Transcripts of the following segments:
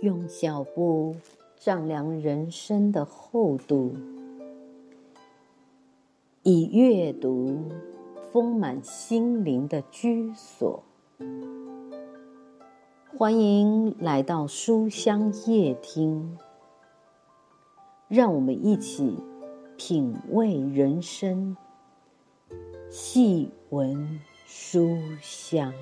用脚步丈量人生的厚度，以阅读丰满心灵的居所。欢迎来到书香夜听，让我们一起品味人生，细闻书香。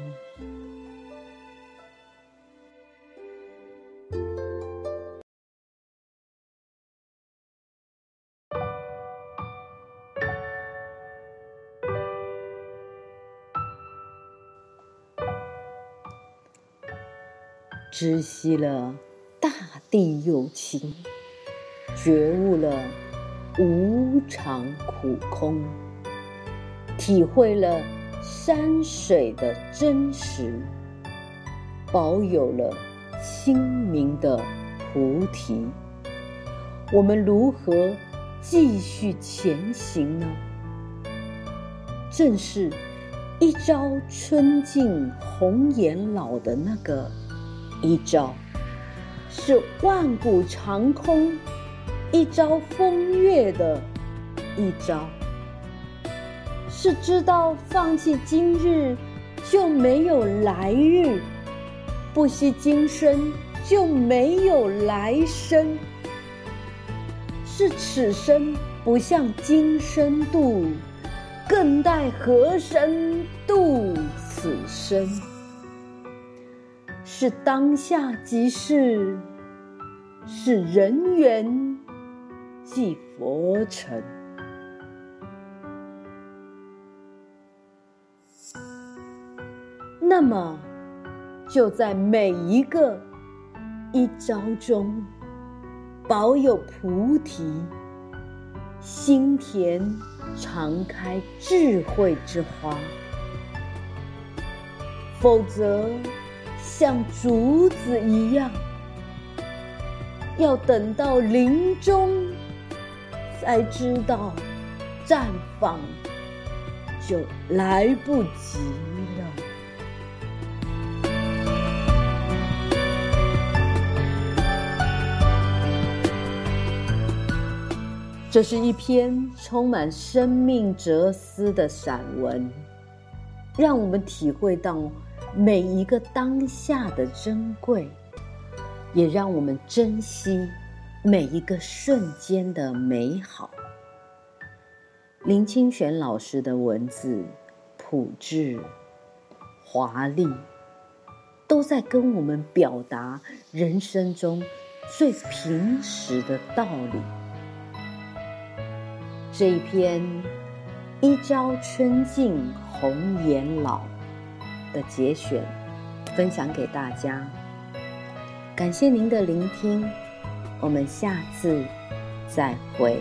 知悉了大地有情，觉悟了无常苦空，体会了山水的真实，保有了清明的菩提，我们如何继续前行呢？正是一朝春尽红颜老的那个。一朝是万古长空，一朝风月的一朝，是知道放弃今日就没有来日，不惜今生就没有来生，是此生不向今生度，更待何生度此生。是当下即是，是人缘即佛成。那么，就在每一个一朝中，保有菩提，心田常开智慧之花，否则。像竹子一样，要等到临终才知道绽放，就来不及这是一篇充满生命哲思的散文，让我们体会到。每一个当下的珍贵，也让我们珍惜每一个瞬间的美好。林清玄老师的文字朴质、华丽，都在跟我们表达人生中最平实的道理。这一篇“一朝春尽红颜老”。的节选，分享给大家。感谢您的聆听，我们下次再会。